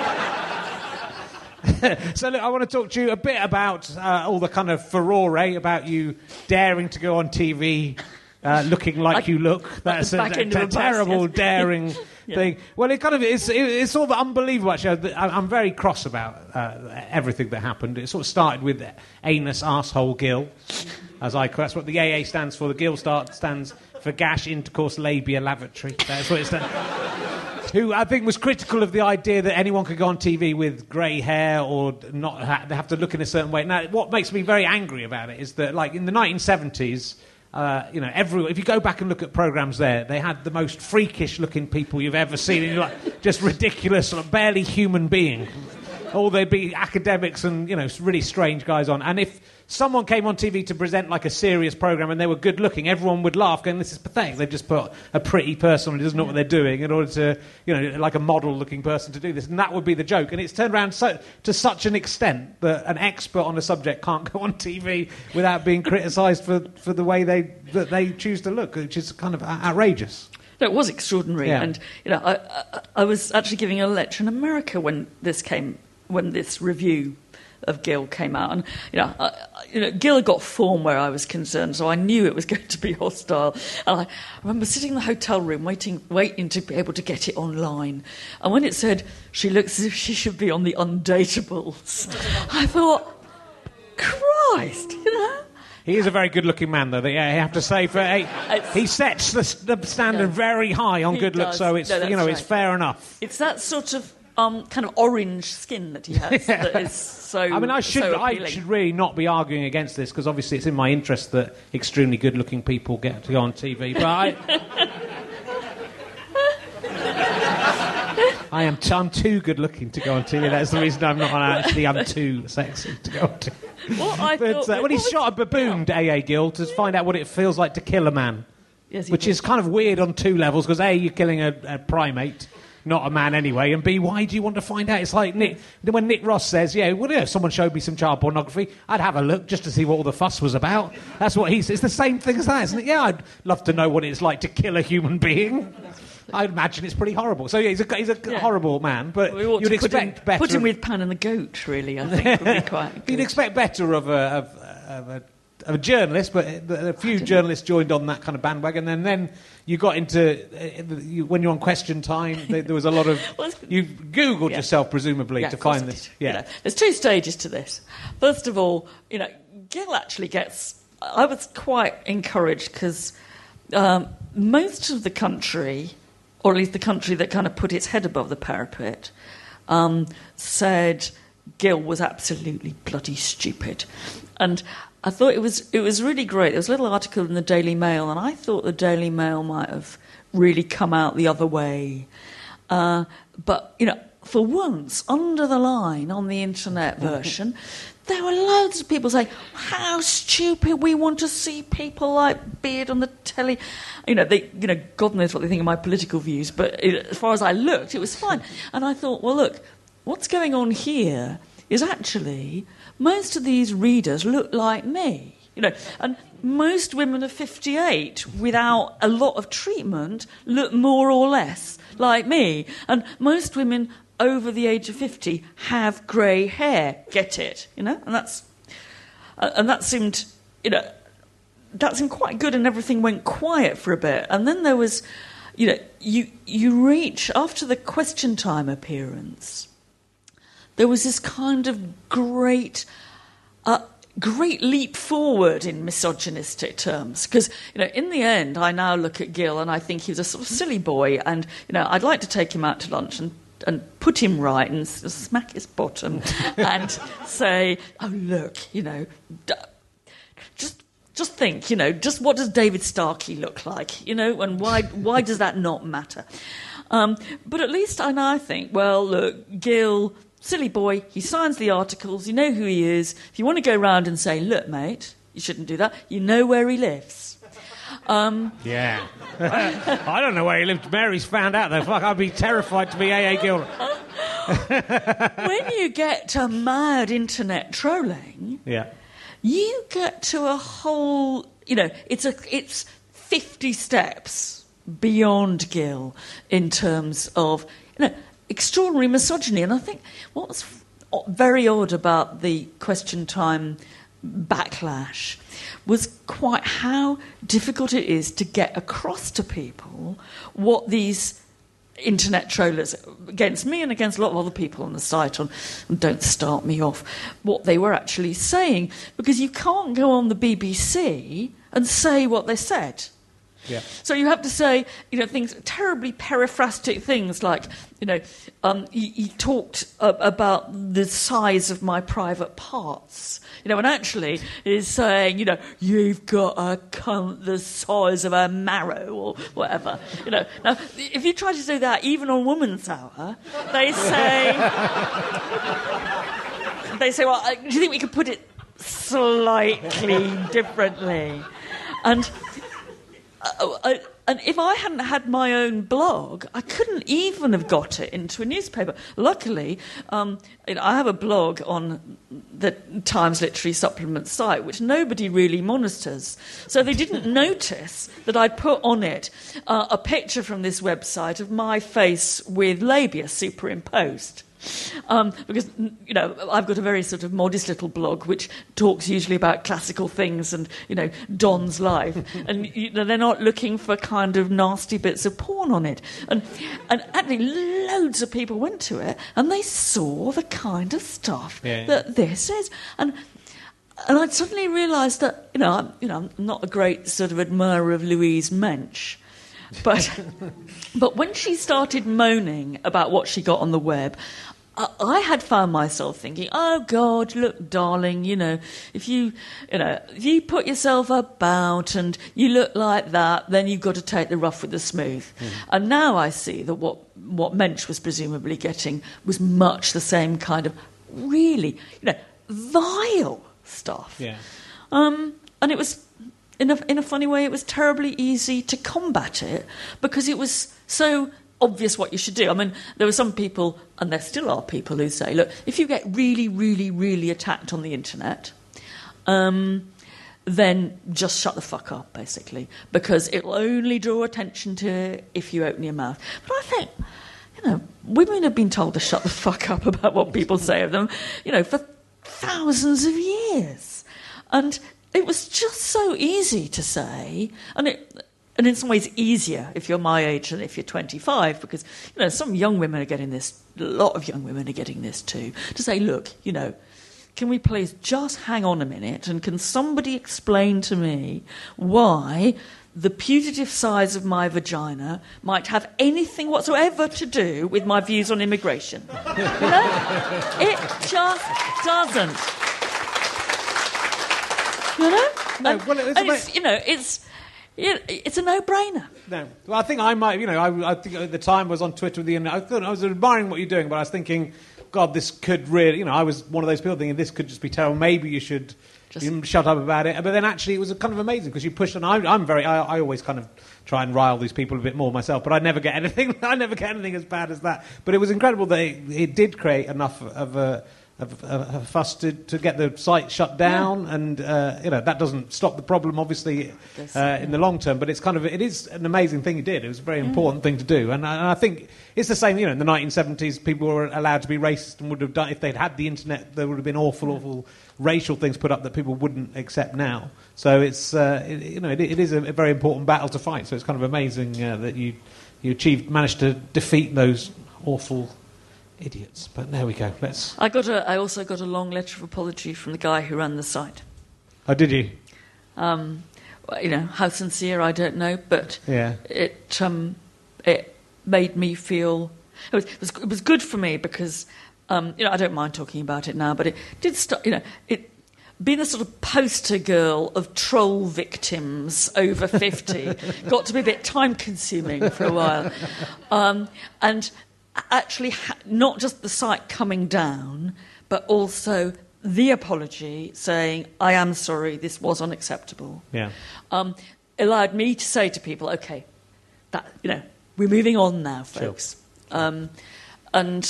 so look, I want to talk to you a bit about uh, all the kind of furore about you daring to go on TV. Uh, looking like, Like- you look. That's a, a a bus, terrible, yes. daring Yeah. thing. Well, it kind of is. It, it's all unbelievable. Actually, I- I'm very cross about uh, everything that happened. It sort of started with anus asshole Gill, as I. That's what the AA stands for. The Gill start stands for gash intercourse labia lavatory. That's what it stands. Who I think was critical of the idea that anyone could go on TV with grey hair or not have to look in a certain way. Now, what makes me very angry about it is that, like in the 1970s, uh, you know, every, if you go back and look at programs there, they had the most freakish-looking people you've ever seen, and you're like just ridiculous, of barely human being. Or there'd be academics and, you know, really strange guys on. And if someone came on TV to present like a serious program and they were good looking, everyone would laugh, going, "This is pathetic." They've just put a pretty person who doesn't know what they're doing in order to, you know, like a model-looking person to do this, and that would be the joke. And it's turned around so, to such an extent that an expert on a subject can't go on TV without being criticised for, for the way they that they choose to look, which is kind of outrageous. No, it was extraordinary, Yeah. and you know, I, I, I was actually giving a lecture in America when this came, when this review of Gill came out, and you know, I, you know, Gill got form where I was concerned, so I knew it was going to be hostile. And I remember sitting in the hotel room waiting, waiting to be able to get it online, and when it said she looks as if she should be on the undateables, I thought, Christ, you know. He is a very good-looking man, though. Yeah, I have to say, for a, he sets the, the standard Yeah. very high on He good looks, so it's No, you know it's fair enough. It's that sort of um, kind of orange skin that he has that is so. I mean, I should so I should really not be arguing against this because obviously it's in my interest that extremely good-looking people get to go on TV. But I, I am t- I'm too good-looking to go on TV. That's the reason I'm not on. Actually, I'm too sexy to go on TV. What I But thought, uh, when he shot a baboon to AA Gill to find out what it feels like to kill a man, Yes, which did. is kind of weird on two levels because a you're killing a, a primate. Not a man anyway, and B, why do you want to find out? It's like Nick, when Nick Ross says, "Yeah, well, yeah, if someone showed me some child pornography, I'd have a look just to see what all the fuss was about." That's what he says. It's the same thing as that, isn't it? Yeah, I'd love to know what it's like to kill a human being. I imagine it's pretty horrible. So yeah, he's a, he's a Yeah. horrible man, but We ought you'd expect him, better. Put him with Pan and the Goat, really. I think would be quite. You'd expect better of a, of, of a, a journalist, but a few journalists joined on that kind of bandwagon. And then you got into uh, you, when you're on Question Time. There, there was a lot of Well, you googled Yeah. yourself presumably Yeah, to find this. did. You Yeah, know, there's two stages to this. First of all, you know, Gill actually gets. I was quite encouraged because um, most of the country, or at least the country that kind of put its head above the parapet, um, said Gill was absolutely bloody stupid, and. I thought it was it was really great. There was a little article in the Daily Mail, and I thought the Daily Mail might have really come out the other way. Uh, but, you know, for once, under the line on the internet version, there were loads of people saying, How stupid, we want to see people like Beard on the telly. You know, they, you know, God knows what they think of my political views, but as far as I looked, it was fine. And I thought, well, look, what's going on here is actually most of these readers look like me. You know, and most women of 58 without a lot of treatment look more or less like me. And most women over the age of 50 have grey hair. Get it? You know? And that's uh, and that seemed, you know, that seemed quite good, and everything went quiet for a bit. And then there was, you know, you you reach after the question time appearance. There was this kind of great, uh, great leap forward in misogynistic terms. Because you know, in the end, I now look at Gill and I think he was a sort of silly boy, and you know, I'd like to take him out to lunch and. And put him right and smack his bottom and say, "Oh look, you know, just just think, you know, just what does David Starkey look like, you know, and why why does that not matter? Um, but at least I now think, well, look, Gill, silly boy, he signs the articles, you know who he is. If you want to go round and say, look, mate, you shouldn't do that, you know where he lives. Um, yeah. I don't know where he lived. Mary's found out though. Fuck, I'd be terrified to be AA Gill. when you get to mad internet trolling, Yeah. you get to a whole you know it's a it's 50 steps beyond gill in terms of you know extraordinary misogyny. And i think what was very odd about the question time backlash was quite how difficult it is to get across to people what these internet trollers against me and against a lot of other people on the site on don't start me off what they were actually saying. Because you can't go on the BBC and say what they said Yeah. So you have to say, you know, things terribly periphrastic things like, you know, um, he, he talked uh, about the size of my private parts, you know, and actually is saying, you know, you've got a cunt the size of a marrow or whatever, you know. Now, if you try to do that, even on Woman's Hour, they say, they say, well, uh, do you think we could put it slightly differently? And uh, I, and if I hadn't had my own blog, I couldn't even have got it into a newspaper. Luckily, um, you know, I have a blog on the Times Literary Supplement site, which nobody really monitors. So they didn't notice that I'd put on it uh, a picture from this website of my face with labia superimposed. Um, because you know I've got a very sort of modest little blog which talks usually about classical things and you know Don's life, and you know, they're not looking for kind of nasty bits of porn on it. And and actually, loads of people went to it and they saw the kind of stuff Yeah. that this is, and and I suddenly realised that you know I'm, you know I'm not a great sort of admirer of Louise Mensch, but but when she started moaning about what she got on the web. I- I had found myself thinking, "Oh God, look, darling, you know, if you, you know, if you put yourself about and you look like that, then you've got to take the rough with the smooth." And now I see that what what Mensch was presumably getting was much the same kind of really, you know, vile stuff. Yeah. Um, and it was, in a, in a funny way, it was terribly easy to combat it because it was so obvious what you should do. I mean, there were some people, and there still are people who say, look, if you get really, really, really attacked on the internet, um, then just shut the fuck up, basically, because it'll only draw attention to it if you open your mouth. But I think, you know, women have been told to shut the fuck up about what people say of them, you know, for thousands of years. And it was just so easy to say, and it. And in some ways, easier if you're my age than if you're 25, because you know some young women are getting this. A lot of young women are getting this too. To say, look, you know, can we please just hang on a minute and can somebody explain to me why the putative size of my vagina might have anything whatsoever to do with my views on immigration? You know? It just doesn't. You know? No, And- well, it's and it's, you know, it's, it- it's a no-brainer. No. Well, I think I might, you know, I, I think at the time I was on Twitter with you, and I thought I was admiring what you're doing, but I was thinking, God, this could really, you know, I was one of those people thinking this could just be terrible. Maybe you should Just- you shut up about it. But then actually, it was kind of amazing because you pushed, and I'm, I'm very, I, I always kind of try and rile these people a bit more myself, but I never get anything, I never get anything as bad as that. But it was incredible that it, it did create enough of a. Of, of, of fuss to, to get the site shut down, and uh, you know that doesn't stop the problem, obviously, uh, in the long term. But it's kind of it is an amazing thing he did. It was a very important thing to do, and I, and I think it's the same. You know, in the 1970s, people were allowed to be racist and would have done if they'd had the internet. There would have been awful, awful racial things put up that people wouldn't accept now. So it's uh, it, you know it, it is a, a very important battle to fight. So it's kind of amazing uh, that you you achieved managed to defeat those awful idiots. But there we go. Let's. I got a, I also got a long letter of apology from the guy who ran the site. Oh, did you? Um, you know how sincere I don't know, but Yeah. it um, it made me feel it was, it was it was good for me because um, you know I don't mind talking about it now, but it did start. You know it. Being a sort of poster girl of troll victims over 50 got to be a bit time consuming for a while. Um, and actually, ha- not just the site coming down, but also the apology saying, I am sorry, this was unacceptable Yeah. um, allowed me to say to people, okay, that you know, we're moving on now, folks, um, and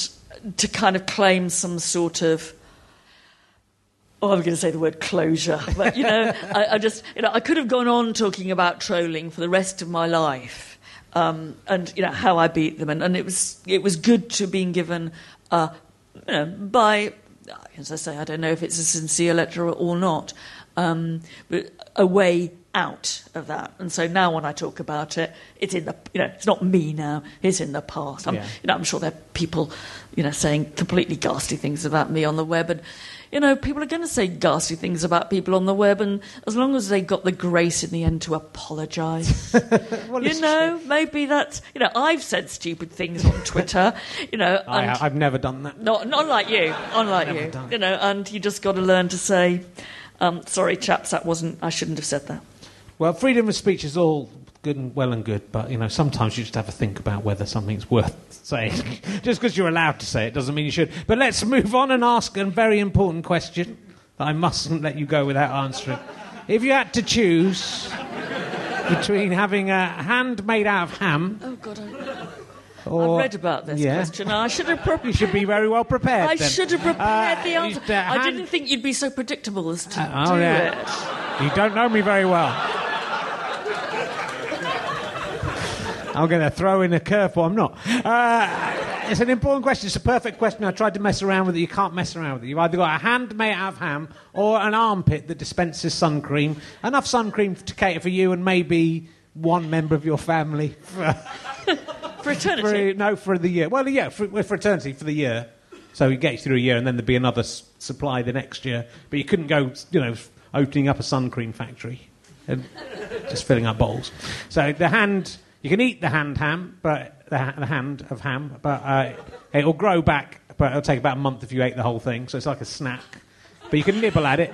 to kind of claim some sort of. Oh, I'm going to say the word closure, but you know, I, I just, you know, I could have gone on talking about trolling for the rest of my life, um, and you know how I beat them, and, and it was it was good to being given, uh, you know, by, as I say, I don't know if it's a sincere letter or not, um, but a way out of that. And so now when I talk about it, it's in the you know it's not me now. It's in the past. I'm, Yeah. you know, I'm sure there are people you know saying completely ghastly things about me on the web and. You know, people are going to say ghastly things about people on the web, and as long as they got the grace in the end to apologise, Well, you know, maybe that's you know, I've said stupid things on Twitter, you know, I, I've never done that. not not like you, unlike you, you know, and you just got to learn to say, um, "Sorry, chaps, that wasn't. I shouldn't have said that." Well, freedom of speech is all good and well and good, but you know sometimes you just have to think about whether something's worth saying. just because you're allowed to say it doesn't mean you should. But let's move on and ask a very important question that I mustn't let you go without answering. If you had to choose between having a hand made out of ham Oh God, I, or I read about this Yeah. question. I should have. Pre- you should be very well prepared. I then. should have prepared Uh, the answer. the I didn't think you'd be so predictable as to Uh, oh, do yeah. it. You don't know me very well. I'm going to throw in a curveball. I'm not. Uh, it's an important question. It's a perfect question. I tried to mess around with it. You can't mess around with it. You've either got a hand made out of ham or an armpit that dispenses sun cream. Enough sun cream to cater for you and maybe one member of your family. For, eternity. for, no, for the year. Well, yeah, for, well, for eternity, for the year. So you get you through a year, and then there'd be another s- supply the next year. But you couldn't go, you know, opening up a sun cream factory and just filling up bowls. So the hand, you can eat the hand ham, but the, ha- the hand of ham, but uh, it'll grow back. But it'll take about a month if you ate the whole thing. So it's like a snack. But you can nibble at it.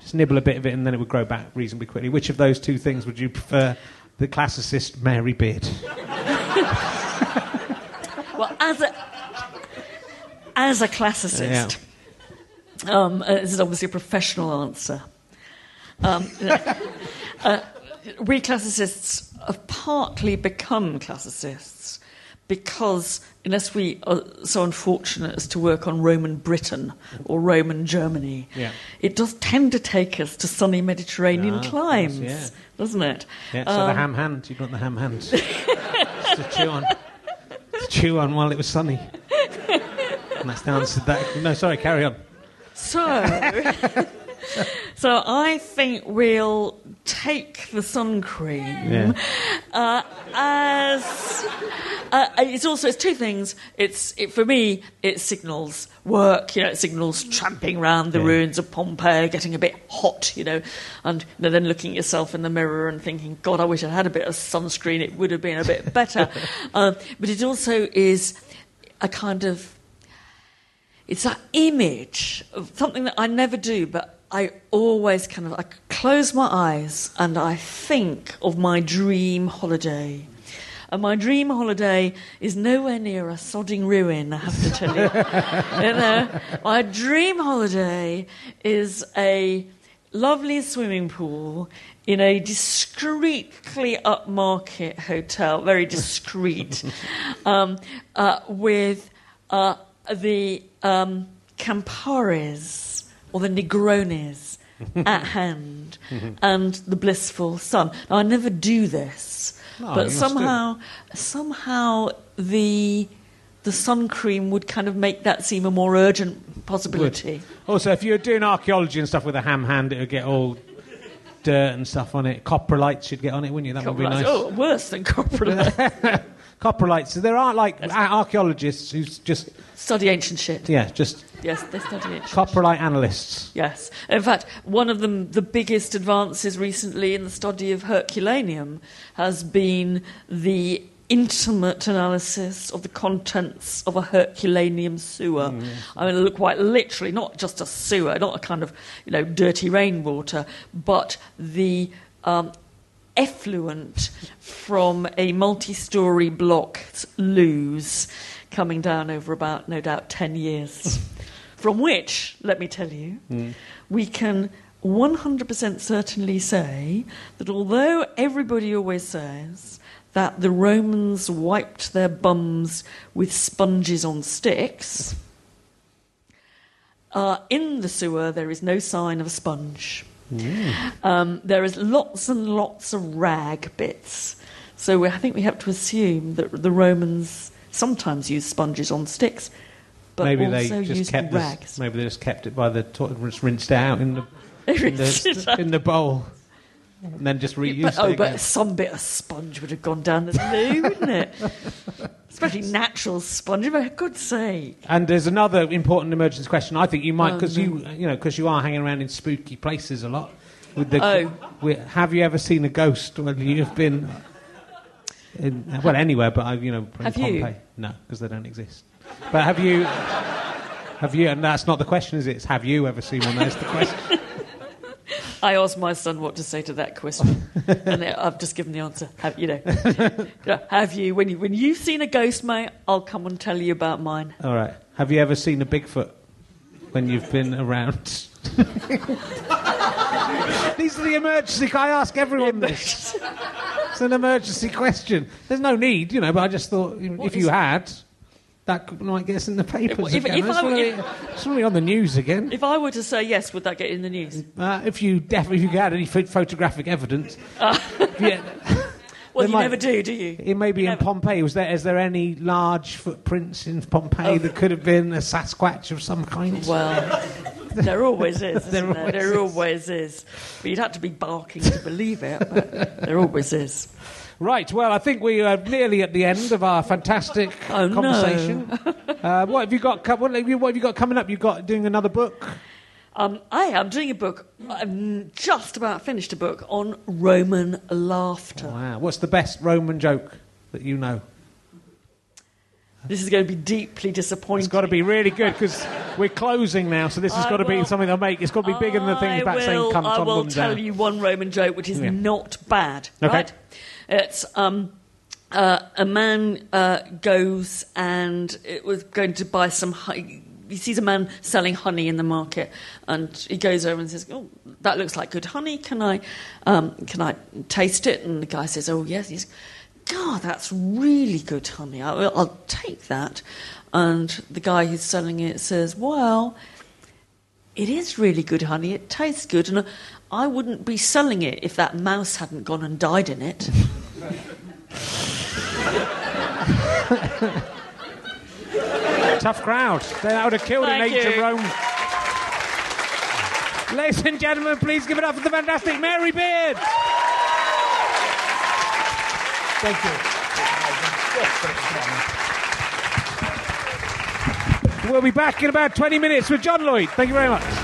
Just nibble a bit of it, and then it would grow back reasonably quickly. Which of those two things would you prefer? The classicist Mary Beard. Well, as a as a classicist, um, uh, this is obviously a professional answer. Um, uh, we classicists have partly become classicists because unless we are so unfortunate as to work on Roman Britain or Roman Germany, Yeah. it does tend to take us to sunny Mediterranean Ah, course, climes, yeah. doesn't it? Yeah, so the Um, ham hand. you've got the ham hands. Just to chew on. To chew on while it was sunny. And that's the answer to that. No, sorry, carry on. So, so I think we'll take the sun cream Yeah. uh, as uh, it's also it's two things. It's it, for me it signals work. You know, it signals tramping around the Yeah. ruins of Pompeii, getting a bit hot. You know, and you know, then looking at yourself in the mirror and thinking, God, I wish I'd had a bit of sunscreen. It would have been a bit better. um, but it also is a kind of it's that image of something that I never do, but I always kind of I close my eyes and I think of my dream holiday. And my dream holiday is nowhere near a sodding ruin, I have to tell you. you know, my dream holiday is a lovely swimming pool in a discreetly upmarket hotel, very discreet, um, uh, with uh, the um, Camparis or the Negronis at hand and the blissful sun. Now, I never do this, No, but do somehow, somehow the the sun cream would kind of make that seem a more urgent possibility. Also, if you were doing archaeology and stuff with a ham hand, it would get all dirt and stuff on it. Coprolites you'd get on it, wouldn't you? That would be nice. Oh, worse than coprolite. Coprolites. So there aren't like a- archaeologists who just, Study ancient shit. yeah, just Yes, they study it. coprolite analysts. Yes. In fact, one of them, the biggest advances recently in the study of Herculaneum has been the intimate analysis of the contents of a Herculaneum sewer. I mean, look quite literally, not just a sewer, not a kind of, you know, dirty rainwater, but the um, effluent from a multi-story blocked loos coming down over about, no doubt, 10 years. from which, let me tell you, we can 100% certainly say that although everybody always says that the Romans wiped their bums with sponges on sticks, uh, in the sewer there is no sign of a sponge. Um, there is lots and lots of rag bits. So we, I think we have to assume that the Romans sometimes used sponges on sticks, but maybe also they just used kept rags. maybe they just kept it by the to- just rinsed it out in the in the, in the bowl. and then just reused But, oh, it. but some bit of sponge would have gone down the loo, wouldn't it? Especially natural sponge, for God's sake. And there's another important emergence question. I think you might, Oh, because you, you know, because you are hanging around in spooky places a lot. With the, Oh. with, have you ever seen a ghost when you've been, in, well, anywhere, but I, you know, in Have you? Pompeii? No, because they don't exist. But have you? Have you? And that's not the question, is it? It's have you ever seen one? That's the question. I asked my son what to say to that question, and I've just given the answer. Have you know? Have you? When you when you've seen a ghost, mate, I'll come and tell you about mine. All right. Have you ever seen a Bigfoot when you've been around? These are the emergency. I ask everyone this. It's an emergency question. There's no need, you know, but I just thought you know, if you had, that might get us in the papers If- again. if I I- if- be- just on the news again. If I were to say yes, would that get in the news? Uh, if you definitely, if you had any pho- photographic evidence, yeah, Well, you might- never do, do you? it may be in Never. Pompeii. Was there? Is there any large footprints in Pompeii that could have been a Sasquatch of some kind? Well, there always is. There there, there, always always is. But you'd have to be barking to believe it. But there always is. Right, well, I think we are nearly at the end of our fantastic Oh, no. conversation. uh, what have you got? What have you, what have you got coming up? You've got doing another book. Um, I am doing a book. I've just about finished a book on Roman laughter. Wow, what's the best Roman joke that you know? This is going to be deeply disappointing. It's got to be really good because we're closing now, so this has I got to be something that'll make. It's got to be bigger than the thing I about saying will- "cunt I on will tell down." you one Roman joke which is Yeah. not bad. Okay. Right? It's um, uh, a man uh, goes and it was going to buy some. He sees a man selling honey in the market, and he goes over and says, "Oh, that looks like good honey. Can I, um, can I taste it?" And the guy says, "Oh, yes." He's, God, that's really good honey. I, I'll take that. And the guy who's selling it says, "Well." It is really good honey. It tastes good, and I wouldn't be selling it if that mouse hadn't gone and died in it. Tough crowd. That would have killed Thank in ancient you. Rome. Ladies and gentlemen, please give it up for the fantastic Mary Beard. Thank you. We'll be back in about 20 minutes with John Lloyd. Thank you very much.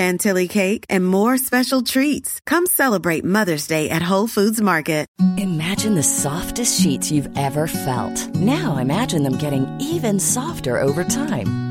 chantilly cake, and more special treats. Come celebrate Mother's Day at Whole Foods Market. Imagine the softest sheets you've ever felt. Now imagine them getting even softer over time.